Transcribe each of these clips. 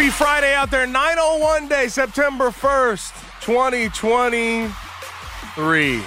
Happy Friday out there. 901 day, September 1st, 2023.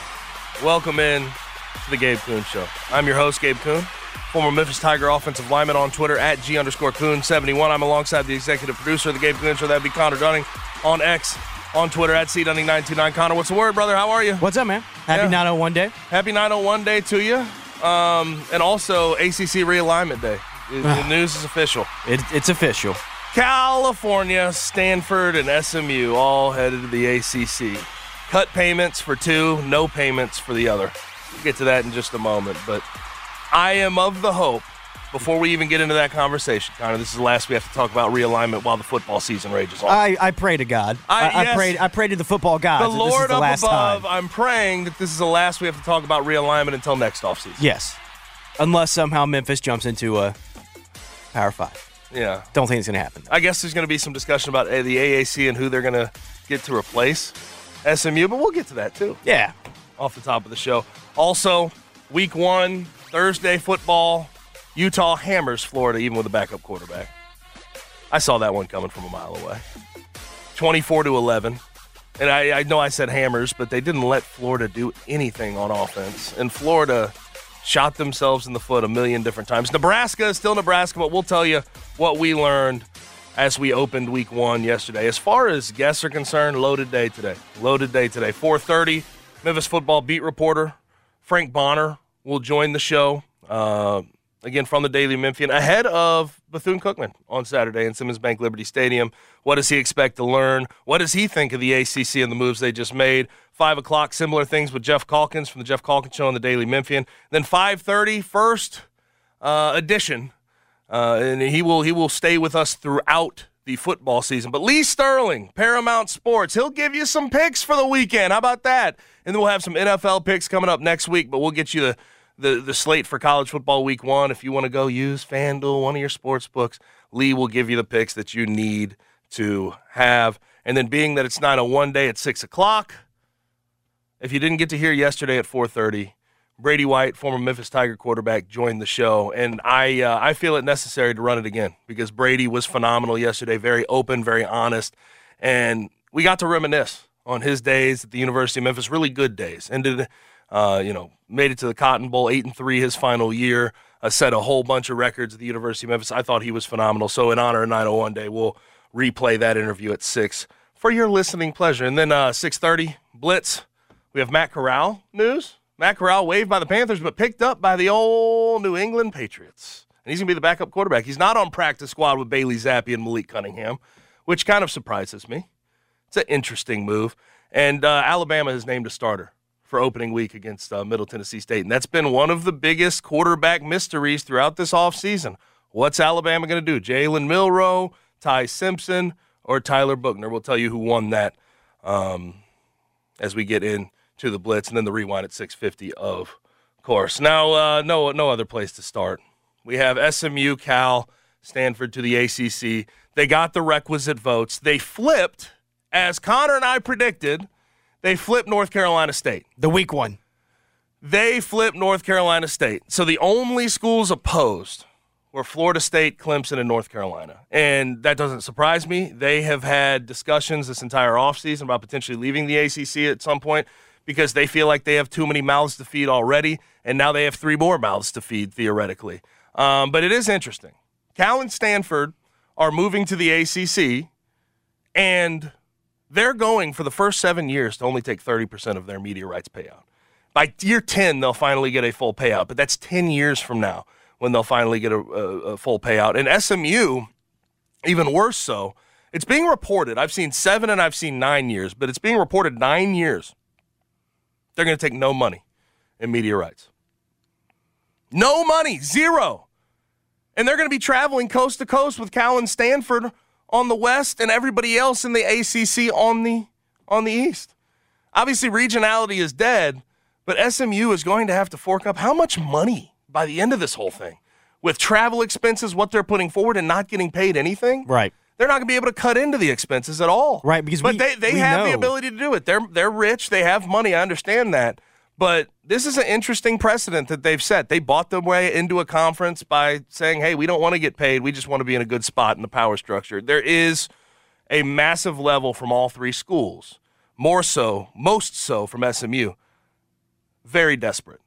Welcome in to the Gabe Kuhn Show. I'm your host, Gabe Kuhn, former Memphis Tiger offensive lineman on Twitter at G underscore Kuhn71. I'm alongside the executive producer of the Gabe Kuhn Show. That'd be Connor Dunning on X, on Twitter at C Dunning929. Connor, what's the word, brother? How are you? What's up, man? Happy Yeah. 901 day. Happy 901 day to you. Um, and also ACC realignment day. The- the news is official. It, it's official. California, Stanford, and SMU all headed to the ACC. Cut payments for two, no payments for the other. We'll get to that in just a moment. But I am of the hope, before we even get into that conversation, Connor, this is the last we have to talk about realignment while the football season rages on. I, I pray to God. I- I, I, yes. prayed. I prayed to the football gods. the Lord this is the up last above, time. I'm praying that this is the last we have to talk about realignment until next offseason. Yes, unless somehow Memphis jumps into a Power Five. Yeah. Don't think it's gonna happen. I guess there's going to be some discussion about uh, the AAC and who they're going to get to replace SMU, but we'll get to that too. Yeah. off the top of the show. Also, week one, Thursday football, Utah hammers Florida even with a backup quarterback. I saw that one coming from a mile away. 24 to 11. And I, I know I said hammers, but they didn't let Florida do anything on offense. And Florida shot themselves in the foot a million different times. Nebraska is still Nebraska, but we'll tell you what we learned as we opened week one yesterday. As far as guests are concerned, loaded day today. Loaded day today. 4:30, Memphis football beat reporter Frank Bonner will join the show. Uh, again from the Daily Memphian ahead of Bethune Cookman on Saturday in Simmons Bank Liberty Stadium. What does he expect to learn? What does he think of the ACC and the moves they just made? Five o'clock, similar things with Geoff Calkins from the Geoff Calkins Show on the Daily Memphian. Then 5:30, first uh, edition, uh, and he will he will stay with us throughout the football season. But Lee Sterling, Paramount Sports, he'll give you some picks for the weekend. How about that? And then we'll have some NFL picks coming up next week. But we'll get you the the, the slate for college football week one. If you want to go use FanDuel, one of your sports books, Lee will give you the picks that you need to have. And then being that it's 901 day at 6 o'clock, if you didn't get to hear yesterday at 430, Brady White, former Memphis Tiger quarterback, joined the show, and I uh, I feel it necessary to run it again because Brady was phenomenal yesterday, very open, very honest, and we got to reminisce on his days at the University of Memphis, really good days. Ended, uh, you know, made it to the Cotton Bowl, eight and three his final year, uh, set a whole bunch of records at the University of Memphis. I thought he was phenomenal. So in honor of 901 Day, we'll replay that interview at six for your listening pleasure, and then uh, 6:30 Blitz. We have Matt Corral news. Matt Corral waived by the Panthers, but picked up by the old New England Patriots. And he's going to be the backup quarterback. He's not on practice squad with Bailey Zappe and Malik Cunningham, which kind of surprises me. It's an interesting move. And uh, Alabama has named a starter for opening week against uh, Middle Tennessee State. And that's been one of the biggest quarterback mysteries throughout this offseason. What's Alabama going to do? Jalen Milroe, Ty Simpson, or Tyler Buchner? We'll tell you who won that um, as we get into the blitz and then the rewind at 650 of course now uh, no no other place to start we have smu cal stanford to the acc they got the requisite votes they flipped as connor and i predicted they flipped north carolina state The weak one. they flipped north carolina state so the only schools opposed were Florida State, Clemson, and North Carolina. And that doesn't surprise me. They have had discussions this entire offseason about potentially leaving the ACC at some point because they feel like they have too many mouths to feed already, and now they have three more mouths to feed, theoretically. Um, but it is interesting. Cal and Stanford are moving to the ACC, and they're going for the first seven years to only take 30% of their media rights payout. By year 10, they'll finally get a full payout, but that's 10 years from now when they'll finally get a, a, a full payout. And SMU, even worse so, it's being reported. I've seen seven and I've seen nine years, but it's being reported nine years. They're going to take no money in media rights. No money, zero. And they're going to be traveling coast to coast with Cal and Stanford on the west and everybody else in the ACC on the on the east. Obviously regionality is dead, but SMU is going to have to fork up how much money by the end of this whole thing? With travel expenses, what they're putting forward and not getting paid anything? Right. They're not going to be able to cut into the expenses at all. Right, because but we- they, they have the ability to do it. They're they're rich. They have money. I understand that. But this is an interesting precedent that they've set. They bought their way into a conference by saying, "Hey, we don't want to get paid. We just want to be in a good spot in the power structure." There is a massive level from all three schools. More so, most so from SMU. Very desperate.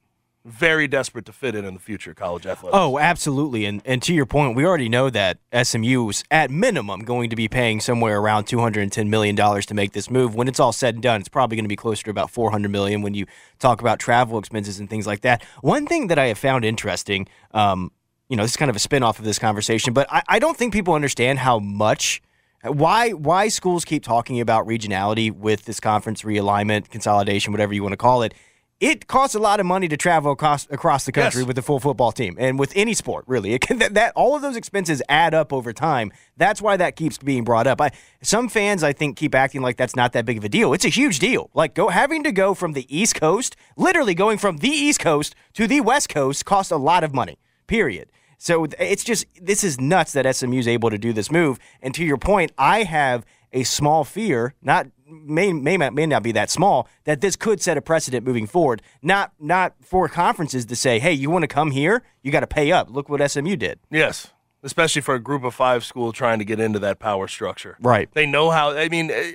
Very desperate to fit in in the future college athletics. Oh, absolutely. And and to your point, we already know that SMU is at minimum going to be paying somewhere around 210 million dollars to make this move. When it's all said and done, it's probably going to be closer to about 400 million when you talk about travel expenses and things like that. One thing that I have found interesting, um, you know, this is kind of a spin off of this conversation, but I, I don't think people understand how much why why schools keep talking about regionality with this conference realignment, consolidation, whatever you want to call it. It costs a lot of money to travel across across the country Yes. with a full football team and with any sport really. It can, that, that all of those expenses add up over time. That's why that keeps being brought up. I, some fans I think keep acting like that's not that big of a deal. It's a huge deal. Like go having to go from the East Coast, literally going from the East Coast to the West Coast costs a lot of money. Period. So it's just this is nuts that SMU is able to do this move. And to your point, I have a small fear, not may may not, may not be that small, that this could set a precedent moving forward. Not not for conferences to say, hey, you want to come here, you got to pay up. Look what SMU did. Yes, especially for a group of five school trying to get into that power structure. Right. They know how. I mean, eh,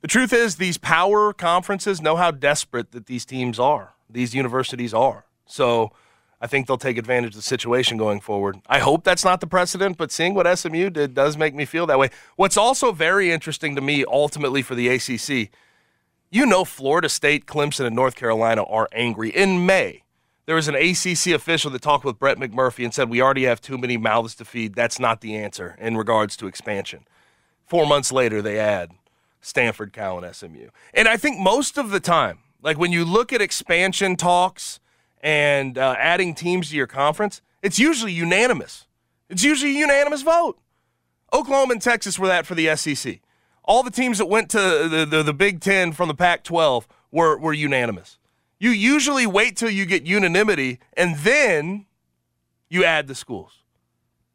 the truth is, these power conferences know how desperate that these teams are. These universities are. So, I think they'll take advantage of the situation going forward. I hope that's not the precedent, but seeing what SMU did does make me feel that way. What's also very interesting to me, ultimately for the ACC, you know, Florida State, Clemson, and North Carolina are angry. In May, there was an ACC official that talked with Brett McMurphy and said, We already have too many mouths to feed. That's not the answer in regards to expansion. Four months later, they add Stanford, Cal, and SMU. And I think most of the time, like when you look at expansion talks and uh, adding teams to your conference, it's usually unanimous. It's usually a unanimous vote. Oklahoma and Texas were that for the SEC. All the teams that went to the, the, the Big Ten from the Pac 12 were, were unanimous. You usually wait till you get unanimity and then you add the schools.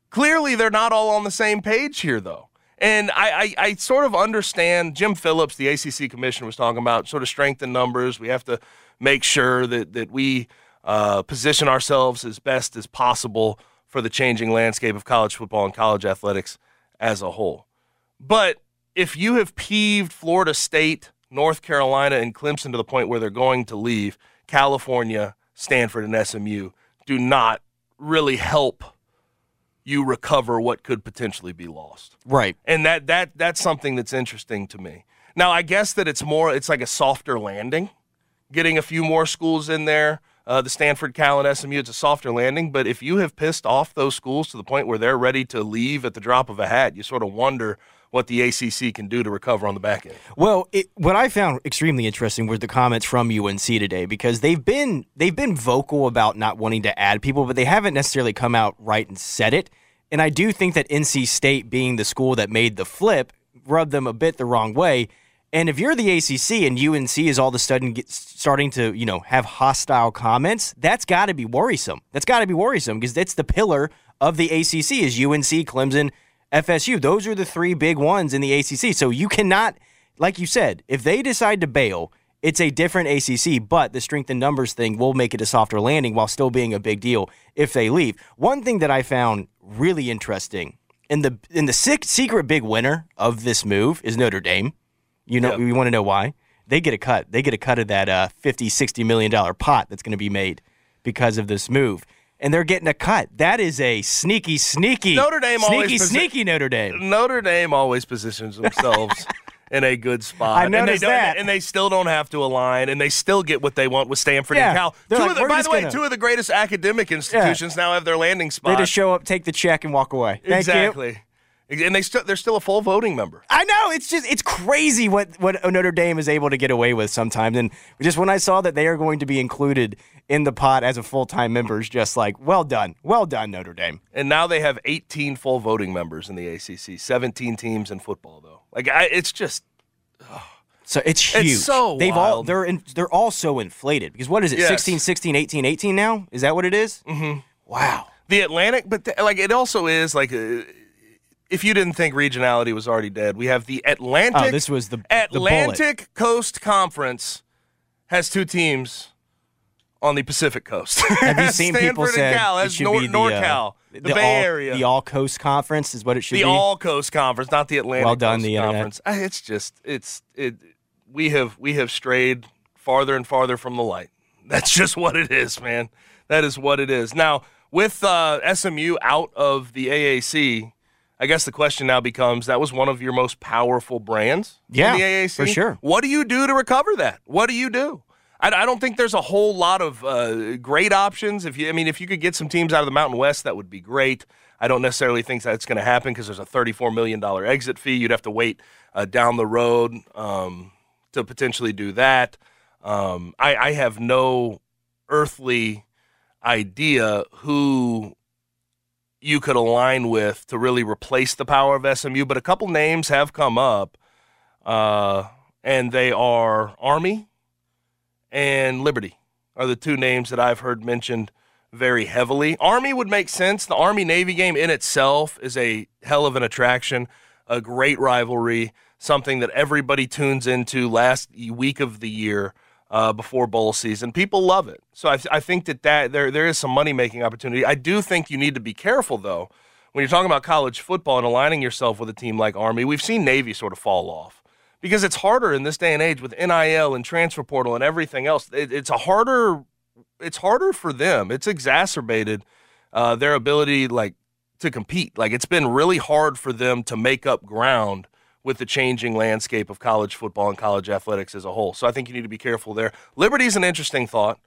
Clearly, they're not all on the same page here, though. And I, I, I sort of understand Jim Phillips, the ACC commissioner, was talking about sort of strength in numbers. We have to make sure that, that we uh, position ourselves as best as possible for the changing landscape of college football and college athletics as a whole. But if you have peeved Florida State, North Carolina, and Clemson to the point where they're going to leave, California, Stanford, and SMU do not really help you recover what could potentially be lost. Right. And that that that's something that's interesting to me. Now, I guess that it's more it's like a softer landing, getting a few more schools in there. Uh, the Stanford, Cal, and SMU, it's a softer landing. But if you have pissed off those schools to the point where they're ready to leave at the drop of a hat, you sort of wonder what the ACC can do to recover on the back end. Well, it, what I found extremely interesting were the comments from UNC today because they've been they've been vocal about not wanting to add people, but they haven't necessarily come out right and said it. And I do think that NC State, being the school that made the flip, rubbed them a bit the wrong way. And if you're the ACC and UNC is all of a sudden starting to you know have hostile comments, that's got to be worrisome. That's got to be worrisome because that's the pillar of the ACC is UNC, Clemson, FSU. Those are the three big ones in the ACC. So you cannot, like you said, if they decide to bail, it's a different ACC, but the strength in numbers thing will make it a softer landing while still being a big deal if they leave. One thing that I found really interesting in the in the sec- secret big winner of this move is Notre Dame. You know, Yep. you want to know why? They get a cut. They get a cut of that uh, 50, 60 million dollar pot that's going to be made because of this move. And they're getting a cut. That is a sneaky, sneaky, Notre Dame sneaky, always posi- sneaky Notre Dame. Notre Dame always positions themselves in a good spot. I and they don't- that. and they still don't have to align, and they still get what they want with Stanford Yeah. and Cal. Two like, of the, by the way, gonna- two of the greatest academic institutions now have their landing spot. They just show up, take the check, and walk away. Thank you. And they still they're still a full voting member. I know it's just it's crazy what what Notre Dame is able to get away with sometimes. And just when I saw that they are going to be included in the pot as a full time members, just like well done, well done Notre Dame. And now they have 18 full voting members in the ACC, 17 teams in football though. Like I, it's just So it's huge. so They've all they're in, they're all so inflated because what is it? Yes. 16, 16, 18, 18 now? Is that what it is? Mm-hmm. Wow. the Atlantic, but the, like it also is like uh if you didn't think regionality was already dead, we have the Atlantic. Oh, this was the- the. Atlantic Coast Conference has two teams on the Pacific Coast. Have you seen Stanford people and say Cal it should Nor- be the NorCal, uh, the, Bay all, Area, the All Coast Conference is what it should the be. The All Coast Conference, not the Atlantic Well done, Coast the. Conference. Uh, It's just it's it. We have we have strayed farther and farther from the light. That's just what it is, man. That is what it is. Now with uh, SMU out of the AAC, I guess the question now becomes: that was one of your most powerful brands Yeah, in the AAC, for sure. What do you do to recover that? What do you do? I, I don't think there's a whole lot of uh, great options. If you, I mean, if you could get some teams out of the Mountain West, that would be great. I don't necessarily think that's going to happen because there's a $34 million exit fee. You'd have to wait uh, down the road um, to potentially do that. Um, I, I have no earthly idea who you could align with to really replace the power of SMU, but a couple names have come up, uh, and they are Army and Liberty are the two names that I've heard mentioned very heavily. Army would make sense. The Army Navy game in itself is a hell of an attraction, a great rivalry, something that everybody tunes into last week of the year uh, before bowl season. People love it. So I, I think that, that there, there is some money making opportunity. I do think you need to be careful, though, when you're talking about college football and aligning yourself with a team like Army. We've seen Navy sort of fall off because it's harder in this day and age with NIL and transfer portal and everything else. It, it's a harder it's harder for them. It's exacerbated uh, their ability like to compete. Like it's been really hard for them to make up ground with the changing landscape of college football and college athletics as a whole. So I think you need to be careful there. Liberty is an interesting thought.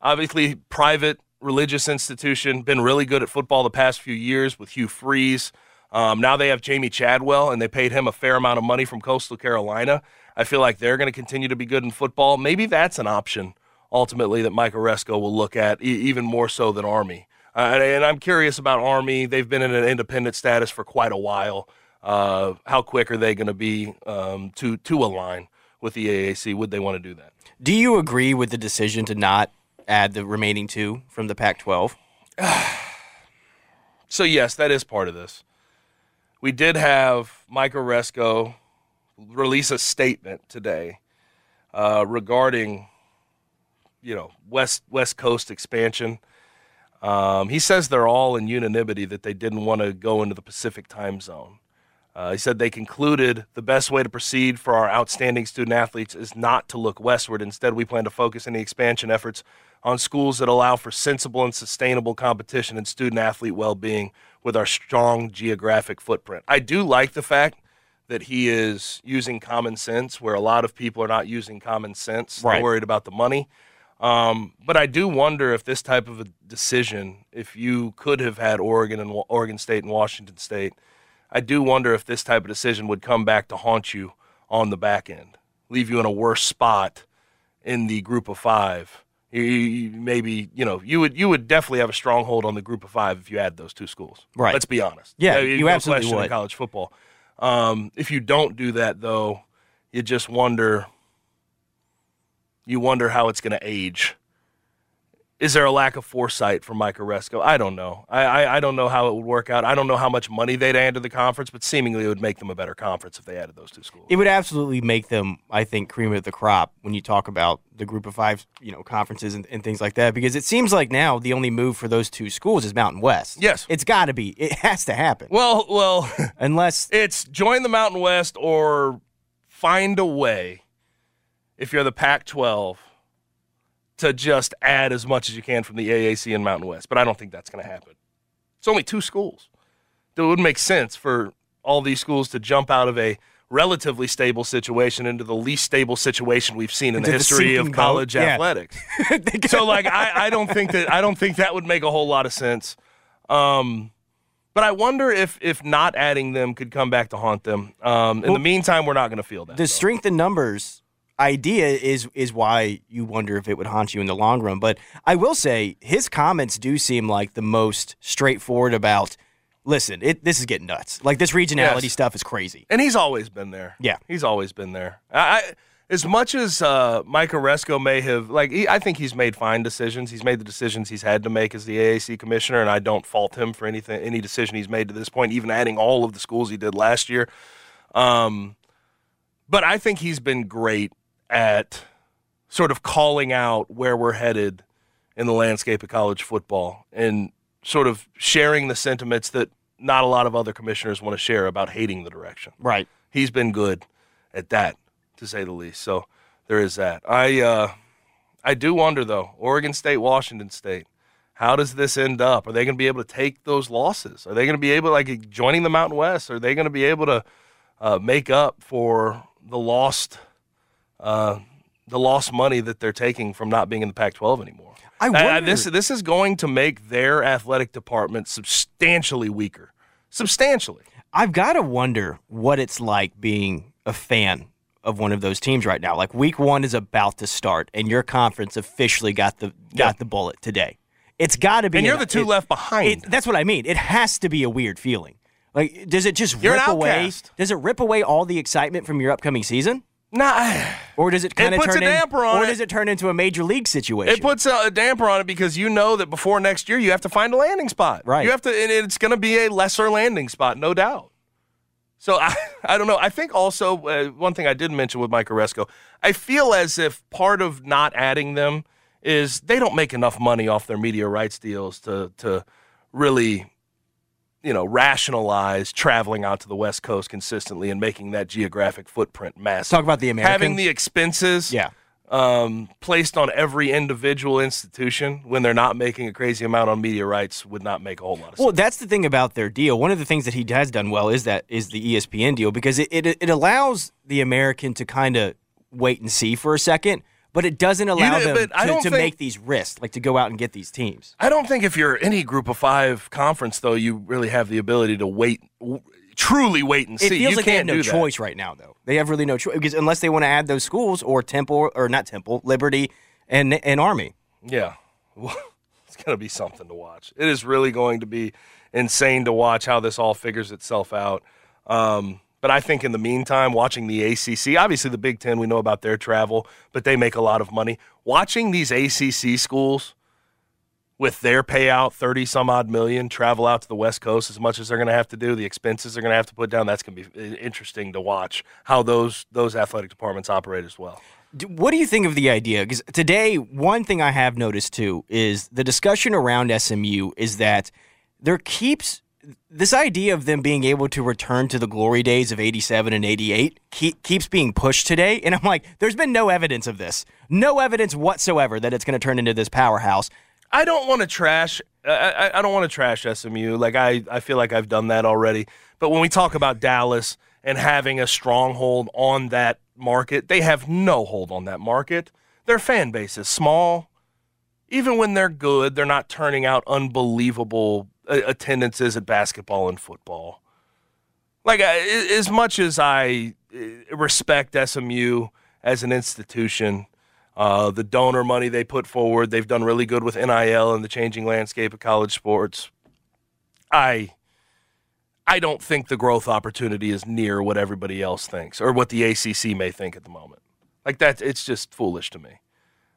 Obviously, private religious institution, been really good at football the past few years with Hugh Freeze. Um, now they have Jamey Chadwell, and they paid him a fair amount of money from Coastal Carolina. I feel like they're going to continue to be good in football. Maybe that's an option ultimately that Mike Aresco will look at, e- even more so than Army. Uh, and, and I'm curious about Army. They've been in an independent status for quite a while. Uh, how quick are they going to be um, to to align with the AAC? Would they want to do that? Do you agree with the decision to not add the remaining two from the Pac-12? So yes, that is part of this. We did have Mike Aresco release a statement today uh, regarding, you know, West West Coast expansion. Um, he says they're all in unanimity that they didn't want to go into the Pacific time zone. Uh, he said they concluded the best way to proceed for our outstanding student athletes is not to look westward. Instead, we plan to focus any expansion efforts on schools that allow for sensible and sustainable competition and student athlete well being with our strong geographic footprint. I do like the fact that he is using common sense where a lot of people are not using common sense. They're worried about the money. Um, but I do wonder if this type of a decision, if you could have had Oregon and Oregon State and Washington State, I do wonder if this type of decision would come back to haunt you on the back end, leave you in a worse spot in the group of five. You, you, maybe you know you would you would definitely have a stronghold on the group of five if you had those two schools. Right. Let's be honest. Yeah, Uh, you no absolutely question in would. college football. Um, if you don't do that though, you just wonder. You wonder how it's going to age. Is there a lack of foresight from Mike Aresco? I don't know. I, I I don't know how it would work out. I don't know how much money they'd add to the conference, but seemingly it would make them a better conference if they added those two schools. It would absolutely make them, I think, cream of the crop when you talk about the group of five, you know, conferences and, and things like that. Because it seems like now the only move for those two schools is Mountain West. Yes. It's got to be. It has to happen. Well, well, Unless it's join the Mountain West or find a way, if you're the Pac 12, to just add as much as you can from the AAC and Mountain West. But I don't think that's going to happen. It's only two schools. It wouldn't make sense for all these schools to jump out of a relatively stable situation into the least stable situation we've seen in Into the the history of sinking boat, college yeah. athletics. so like I, I don't think that I don't think that would make a whole lot of sense. Um, But I wonder if if not adding them could come back to haunt them. Um, in Well, the meantime, we're not going to feel that. the though. strength in numbers idea is is why you wonder if it would haunt you in the long run. But I will say his comments do seem like the most straightforward about. Listen, it this is getting nuts. Like this regionality Yes. stuff is crazy. and he's always been there. Yeah. he's always been there. I, I as much as uh, Mike Aresco may have, like, he, I think he's made fine decisions. He's made the decisions he's had to make as the AAC commissioner, and I don't fault him for anything, any decision he's made to this point, even adding all of the schools he did last year. Um, but I think he's been great at sort of calling out where we're headed in the landscape of college football and sort of sharing the sentiments that not a lot of other commissioners want to share about hating the direction Right. he's been good at that, to say the least. So there is that. I uh, I do wonder though, Oregon State, Washington State. How does this end up? Are they going to be able to take those losses? Are they going to be able, like joining the Mountain West? Are they going to be able to uh, make up for the lost, uh, the lost money that they're taking from not being in the Pac-12 anymore? I Uh, this this is going to make their athletic department substantially weaker, substantially. I've got to wonder what it's like being a fan of one of those teams right now. Like week one is about to start, and your conference officially got the got Yeah. the bullet today. It's got to be. And you're an- the two it- left behind. It, that's what I mean. It has to be a weird feeling. Like, does it just You're rip away? Does it rip away all the excitement from your upcoming season, Nah. or does it kind of puts turn a in- damper on or it. does it turn into a major league situation? It puts a, a damper on it because you know that before next year you have to find a landing spot. Right. You have to, and it's going to be a lesser landing spot, no doubt. So I, I don't know. I think also uh, one thing I did mention with Mike Aresco, I feel as if part of not adding them is they don't make enough money off their media rights deals to to really, you know, rationalize traveling out to the West Coast consistently and making that geographic footprint massive. Talk about the American. having the expenses yeah. um, placed on every individual institution when they're not making a crazy amount on media rights would not make a whole lot of sense. Well, that's the thing about their deal. One of the things that he has done well is that is the ESPN deal because it it, it allows the American to kind of wait and see for a second, but it doesn't allow know, them to, to think- make these risks, like to go out and get these teams. I don't think if you're any group of five conference, though, you really have the ability to wait, w- truly wait and see. It feels you like they have can't no that. choice right now, though. They have really no choice because unless they want to add those schools or Temple or not Temple, Liberty, and and Army. Yeah. Well, it's going to be something to watch. It is really going to be insane to watch how this all figures itself out. Um, but I think in the meantime, watching the ACC, obviously the Big Ten, we know about their travel, but they make a lot of money. Watching these ACC schools with their payout, 30 some odd million, travel out to the West Coast as much as they're going to have to do, the expenses they're going to have to put down, that's going to be uh, interesting to watch how those, those athletic departments operate as well. What do you think of the idea? Because today, one thing I have noticed too is the discussion around SMU is that there keeps this idea of them being able to return to the glory days of 87 and 88 keep, keeps being pushed today. And I'm like, there's been no evidence of this. No evidence whatsoever that it's going to turn into this powerhouse. I don't want to trash. I, I, don't want to trash SMU. Like I, I feel like I've done that already. But when we talk about Dallas and having a stronghold on that market, they have no hold on that market. Their fan base is small. Even when they're good, they're not turning out unbelievable attendances at basketball and football. Like as much as I uh, respect SMU as an institution, uh, the donor money they put forward, they've done really good with NIL and the changing landscape of college sports. I I don't think the growth opportunity is near what everybody else thinks or what the ACC may think at the moment. Like that, it's just foolish to me.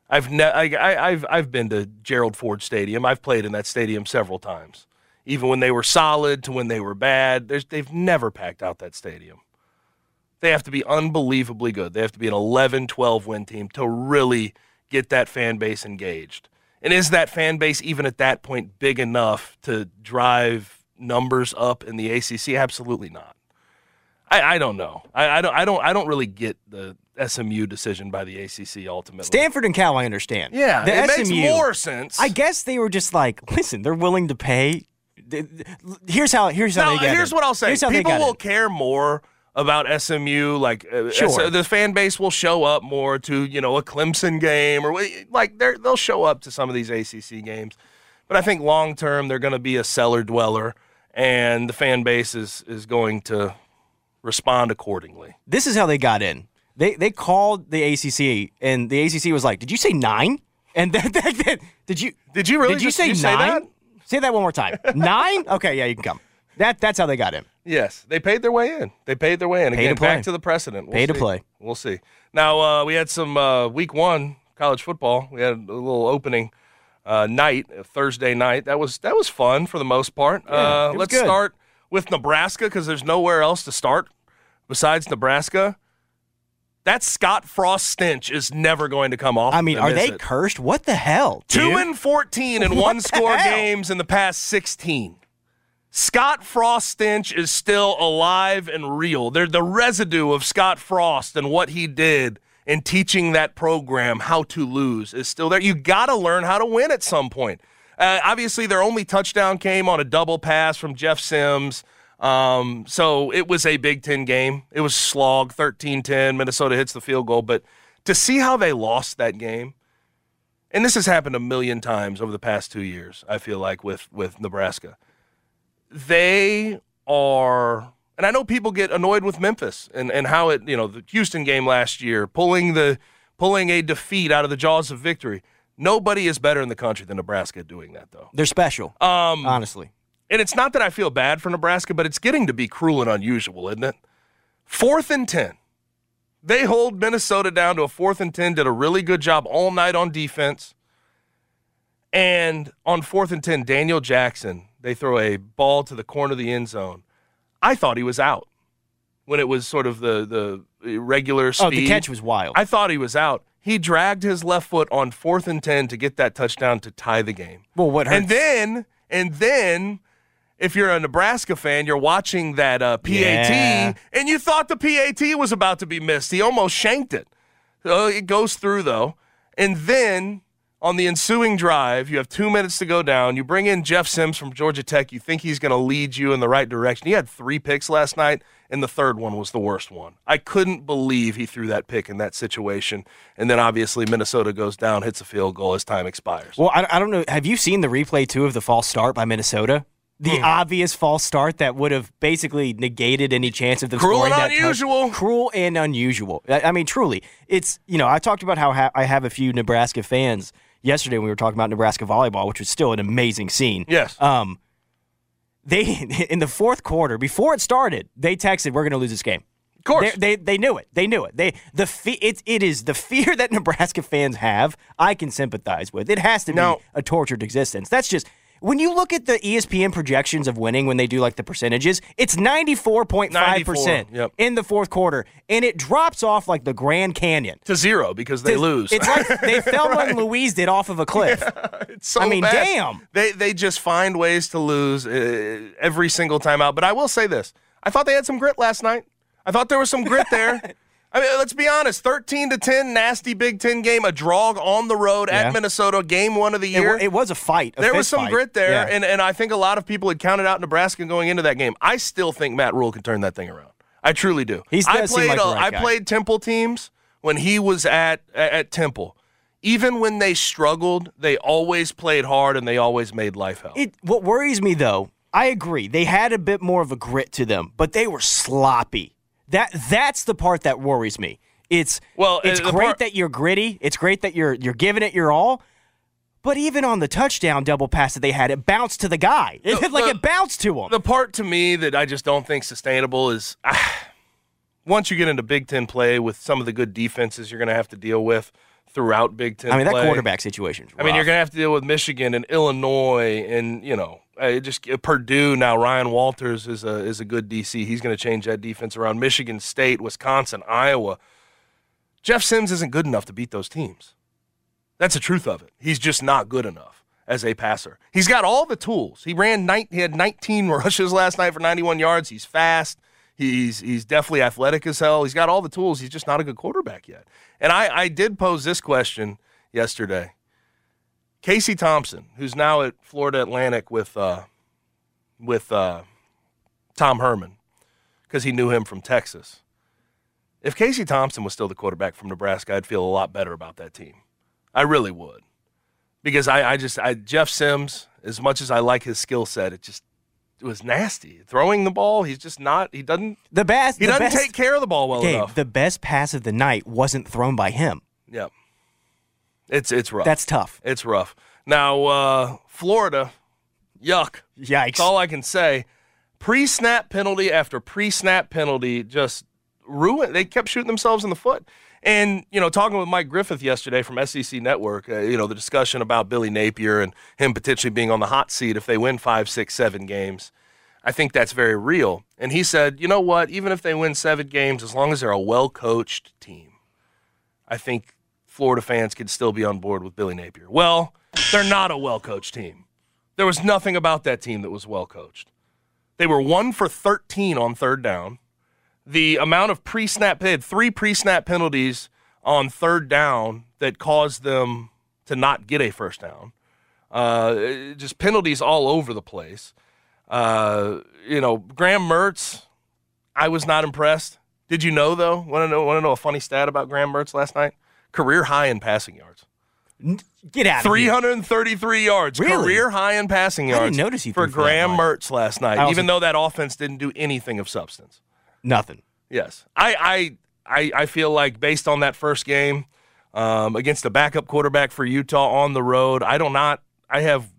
I've ne- I, I've I've been to Gerald Ford Stadium. I've played in that stadium several times, even when they were solid to when they were bad. There's, they've never packed out that stadium. They have to be unbelievably good. They have to be an 11, 12 win team to really get that fan base engaged. And is that fan base even at that point big enough to drive numbers up in the ACC? Absolutely not. I, I don't know. I, I don't. I don't. I don't really get the SMU decision by the ACC ultimately. Stanford and Cal, I understand. yeah, the it SMU, makes more sense. I guess they were just like, listen, they're willing to pay. Here's how. Here's how they here's what I'll say. Here's how People will in. care more about SMU. Like, uh, Sure. The fan base will show up more to you know a Clemson game or like they're, they'll show up to some of these ACC games. But I think long term they're going to be a cellar dweller, and the fan base is is going to respond accordingly. This is how they got in. They they called the ACC, and the ACC was like, "Did you say nine? And then, then, then did you Did you really did you just- say you nine? that? Say that one more time. nine? Okay, yeah, you can come. That that's how they got in. Yes, they paid their way in. They paid their way in. Pay Again, to play. back to the precedent. We'll Pay to see. play. We'll see. Now uh, we had some uh, week one college football. We had a little opening uh, night, Thursday night. That was that was fun for the most part. Yeah, uh, let's good. start with Nebraska because there's nowhere else to start besides Nebraska. That Scott Frost stench is never going to come off. I mean, them, are they it? cursed? What the hell? Two dude? and fourteen in one score hell? games in the past sixteen. Scott Frost stench is still alive and real. They're the residue of Scott Frost and what he did in teaching that program how to lose is still there. You got to learn how to win at some point. Uh, obviously, their only touchdown came on a double pass from Jeff Sims. Um, so it was a Big Ten game. It was slog 13 10. Minnesota hits the field goal. But to see how they lost that game, and this has happened a million times over the past two years, I feel like, with, with Nebraska. They are, and I know people get annoyed with Memphis and, and how it, you know, the Houston game last year, pulling the pulling a defeat out of the jaws of victory. Nobody is better in the country than Nebraska doing that, though. They're special. Um, honestly. And it's not that I feel bad for Nebraska, but it's getting to be cruel and unusual, isn't it? Fourth and 10. They hold Minnesota down to a fourth and 10, did a really good job all night on defense. And on fourth and 10, Daniel Jackson, they throw a ball to the corner of the end zone. I thought he was out when it was sort of the, the regular speed. Oh, the catch was wild. I thought he was out. He dragged his left foot on fourth and 10 to get that touchdown to tie the game. well, what hurts? And then, and then, if you're a Nebraska fan, you're watching that uh, PAT, Yeah. and you thought the PAT was about to be missed. He almost shanked it. So it goes through though, and then on the ensuing drive, you have two minutes to go down. You bring in Jeff Sims from Georgia Tech. You think he's going to lead you in the right direction. He had three picks last night, and the third one was the worst one. I couldn't believe he threw that pick in that situation. And then obviously Minnesota goes down, hits a field goal as time expires. Well, I, I don't know. Have you seen the replay too of the false start by Minnesota? The Hmm. obvious false start that would have basically negated any chance of them Cruel scoring and that touch- unusual. Cruel and unusual. I, I mean, truly, it's you know I talked about how ha- I have a few Nebraska fans yesterday when we were talking about Nebraska volleyball, which was still an amazing scene. Yes. Um, they in the fourth quarter before it started, they texted, "We're going to lose this game." Of course. They, they they knew it. They knew it. They the fe- it, it is the fear that Nebraska fans have. I can sympathize with. It has to be a tortured existence. That's just when you look at the ESPN projections of winning when they do like the percentages, it's ninety four point five percent 94, yep. in the fourth quarter, and it drops off like the Grand Canyon. to zero because they lose. It's like they Thelma when Louise did off of a cliff. It's so I mean, bad. damn. They they just find ways to lose uh, every single time out. But I will say this: I thought they had some grit last night. I thought there was some grit there. I mean, let's be honest: thirteen to ten, nasty Big Ten game, a draw on the road Yeah. at Minnesota, game one of the year. wa- it was a fight. a there was some fight. grit there, Yeah. and, and I think a lot of people had counted out Nebraska going into that game. I still think Matt Rhule can turn that thing around. I truly do. He I played like uh, right I played Temple teams when he was at at Temple. Even when they struggled, they always played hard and they always made life hell. It what worries me though, I agree. They had a bit more of a grit to them, but they were sloppy. That that's the part that worries me. It's Well, it's uh, great part- that you're gritty. It's great that you're you're giving it your all. But even on the touchdown double pass that they had, it bounced to the guy. It, like the- it bounced to him. the part to me that I just don't think sustainable is ah, once you get into Big Ten play with some of the good defenses you're going to have to deal with throughout Big Ten. I mean, that quarterback situation. I mean, you're going to have to deal with Michigan and Illinois, and you know, uh, just uh, Purdue. Now, Ryan Walters is a is a good DC. He's going to change that defense around. Michigan State, Wisconsin, Iowa. Jeff Sims isn't good enough to beat those teams. That's the truth of it. He's just not good enough as a passer. He's got all the tools. He ran nine, he had 19 rushes last night for 91 yards. He's fast. He's he's definitely athletic as hell. He's got all the tools. He's just not a good quarterback yet. And I, I did pose this question yesterday. Casey Thompson, who's now at Florida Atlantic with uh, with uh, Tom Herman, because he knew him from Texas. If Casey Thompson was still the quarterback from Nebraska, I'd feel a lot better about that team. I really would, because I, I just I, Jeff Sims, as much as I like his skill set, it just it was nasty. Throwing the ball, he's just not. He doesn't. The best. He the doesn't best, take care of the ball well Gabe, enough. the best pass of the night wasn't thrown by him. yeah, it's it's rough. That's tough. it's rough. Now uh, Florida, yuck. Yikes. That's all I can say. Pre snap penalty after pre snap penalty just ruined. They kept shooting themselves in the foot. And, you know, talking with Mike Griffith yesterday from SEC Network, uh, you know, the discussion about Billy Napier and him potentially being on the hot seat if they win five, six, seven games. I think that's very real. And he said, you know what? Even if they win seven games, as long as they're a well coached team, I think Florida fans could still be on board with Billy Napier. Well, they're not a well coached team. There was nothing about that team that was well coached. They were one for 13 on third down. The amount of pre snap, they had three pre snap penalties on third down that caused them to not get a first down. Uh, just penalties all over the place. Uh, you know, Graham Mertz, I was not impressed. Did you know though? Want to know? Want to know a funny stat about Graham Mertz last night? Career high in passing yards. Get out of here. 333 yards, Really? career high in passing yards. I didn't notice he for threw for that Graham. Mertz last night, also- even though that offense didn't do anything of substance. Nothing. Yes, I I I, I feel like based on that first game um, against the backup quarterback for Utah on the road, I don't not I have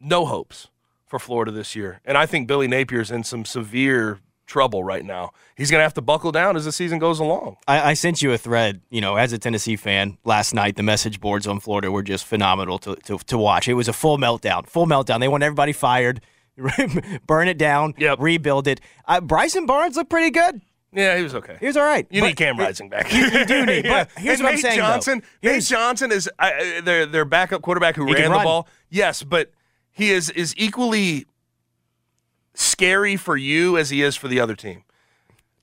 no hopes for Florida this year, and I think Billy Napier's in some severe trouble right now. He's going to have to buckle down as the season goes along. I, I sent you a thread, you know, as a Tennessee fan last night. The message boards on Florida were just phenomenal to, to, to watch. It was a full meltdown, full meltdown. They want everybody fired, burn it down, Yep. rebuild it. Uh, Bryson Barnes looked pretty good. Yeah, he was okay. He was all right. You But- need Cam Rising back. You, you do need. But here's and what Nate I'm saying. though. Johnson, Nate Johnson is uh, their their backup quarterback who He ran the ball. Yes, but he is is equally scary for you as he is for the other team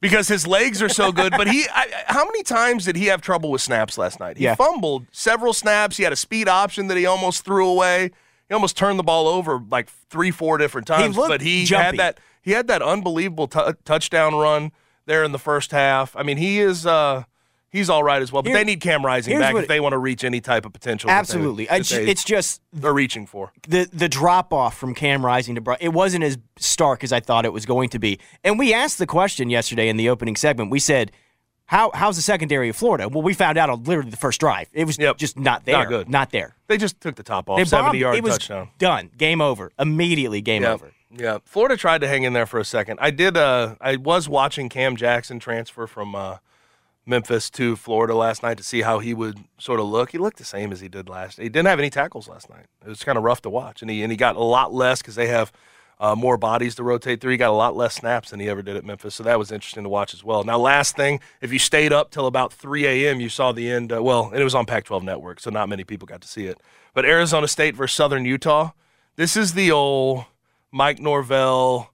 because his legs are so good. but he, I, how many times did he have trouble with snaps last night? He Yeah. fumbled several snaps. He had a speed option that he almost threw away. He almost turned the ball over like three, four different times. looked but he jumpy. had that he had that unbelievable tou touchdown run there in the first half. I mean, he is uh, he's all right as well. But Here- they need Cam Rising here's back what- if they want to reach any type of potential. that they- Absolutely. that It's, they- it's just they're reaching for. the the drop off from Cam Rising to it wasn't as stark as I thought it was going to be. And we asked the question yesterday in the opening segment. We said, "How how's the secondary of Florida?" Well, we found out on literally the first drive. It was Yep. just not there. Not good. Not there. They just took the top off. They Seventy bombed. yard it was touchdown. Done. Game over. Immediately game Yeah, over. yeah. Florida tried to hang in there for a second. I did. Uh, I was watching Cam Jackson transfer from uh, Memphis to Florida last night to see how he would sort of look. He looked the same as he did last. He didn't have any tackles last night. It was kind of rough to watch, and he and he got a lot less because they have. Uh, more bodies to rotate through. He got a lot less snaps than he ever did at Memphis, so that was interesting to watch as well. Now, last thing, if you stayed up till about 3 a.m., you saw the end. Uh, well, and it was on Pac-12 Network, so not many people got to see it. But Arizona State versus Southern Utah. This is the old Mike Norvell,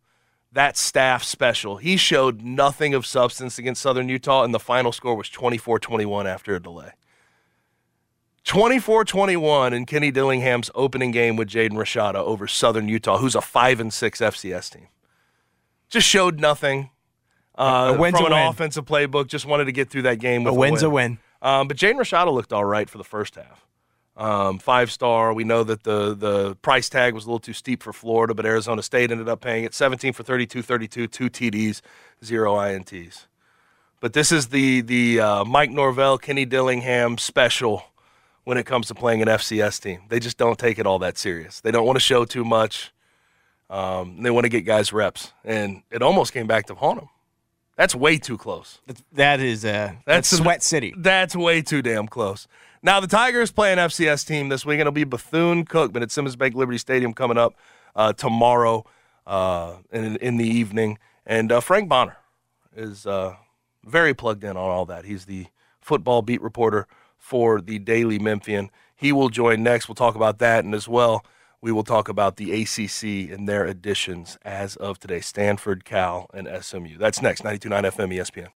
that staff special. He showed nothing of substance against Southern Utah, and the final score was 24 21 after a delay. 24 21 in Kenny Dillingham's opening game with Jaden Rashada over Southern Utah, who's a 5 and 6 FCS team. Just showed nothing. Uh, A from an win. offensive playbook, just wanted to get through that game with A win's win. a win. Um, but Jaden Rashada looked all right for the first half. Um, five star. We know that the the price tag was a little too steep for Florida, but Arizona State ended up paying it 17 for 32, 32, two TDs, zero INTs. But this is the the uh, Mike Norvell, Kenny Dillingham special when it comes to playing an FCS team. They just don't take it all that serious. They don't want to show too much. Um, they want to get guys reps, and it almost came back to haunt them. That's way too close. That is uh, that's, That's- Sweat City. That's way too damn close. Now the Tigers play an FCS team this week. It'll be Bethune Cookman at Simmons Bank Liberty Stadium coming up uh, tomorrow uh, in, in the evening. And uh, Frank Bonner is uh, very plugged in on all that. He's the football beat reporter for the Daily Memphian. He will join next. We'll talk about that, and as well, we will talk about the ACC and their additions as of today: Stanford, Cal, and SMU. That's next. 92.9 FM ESPN.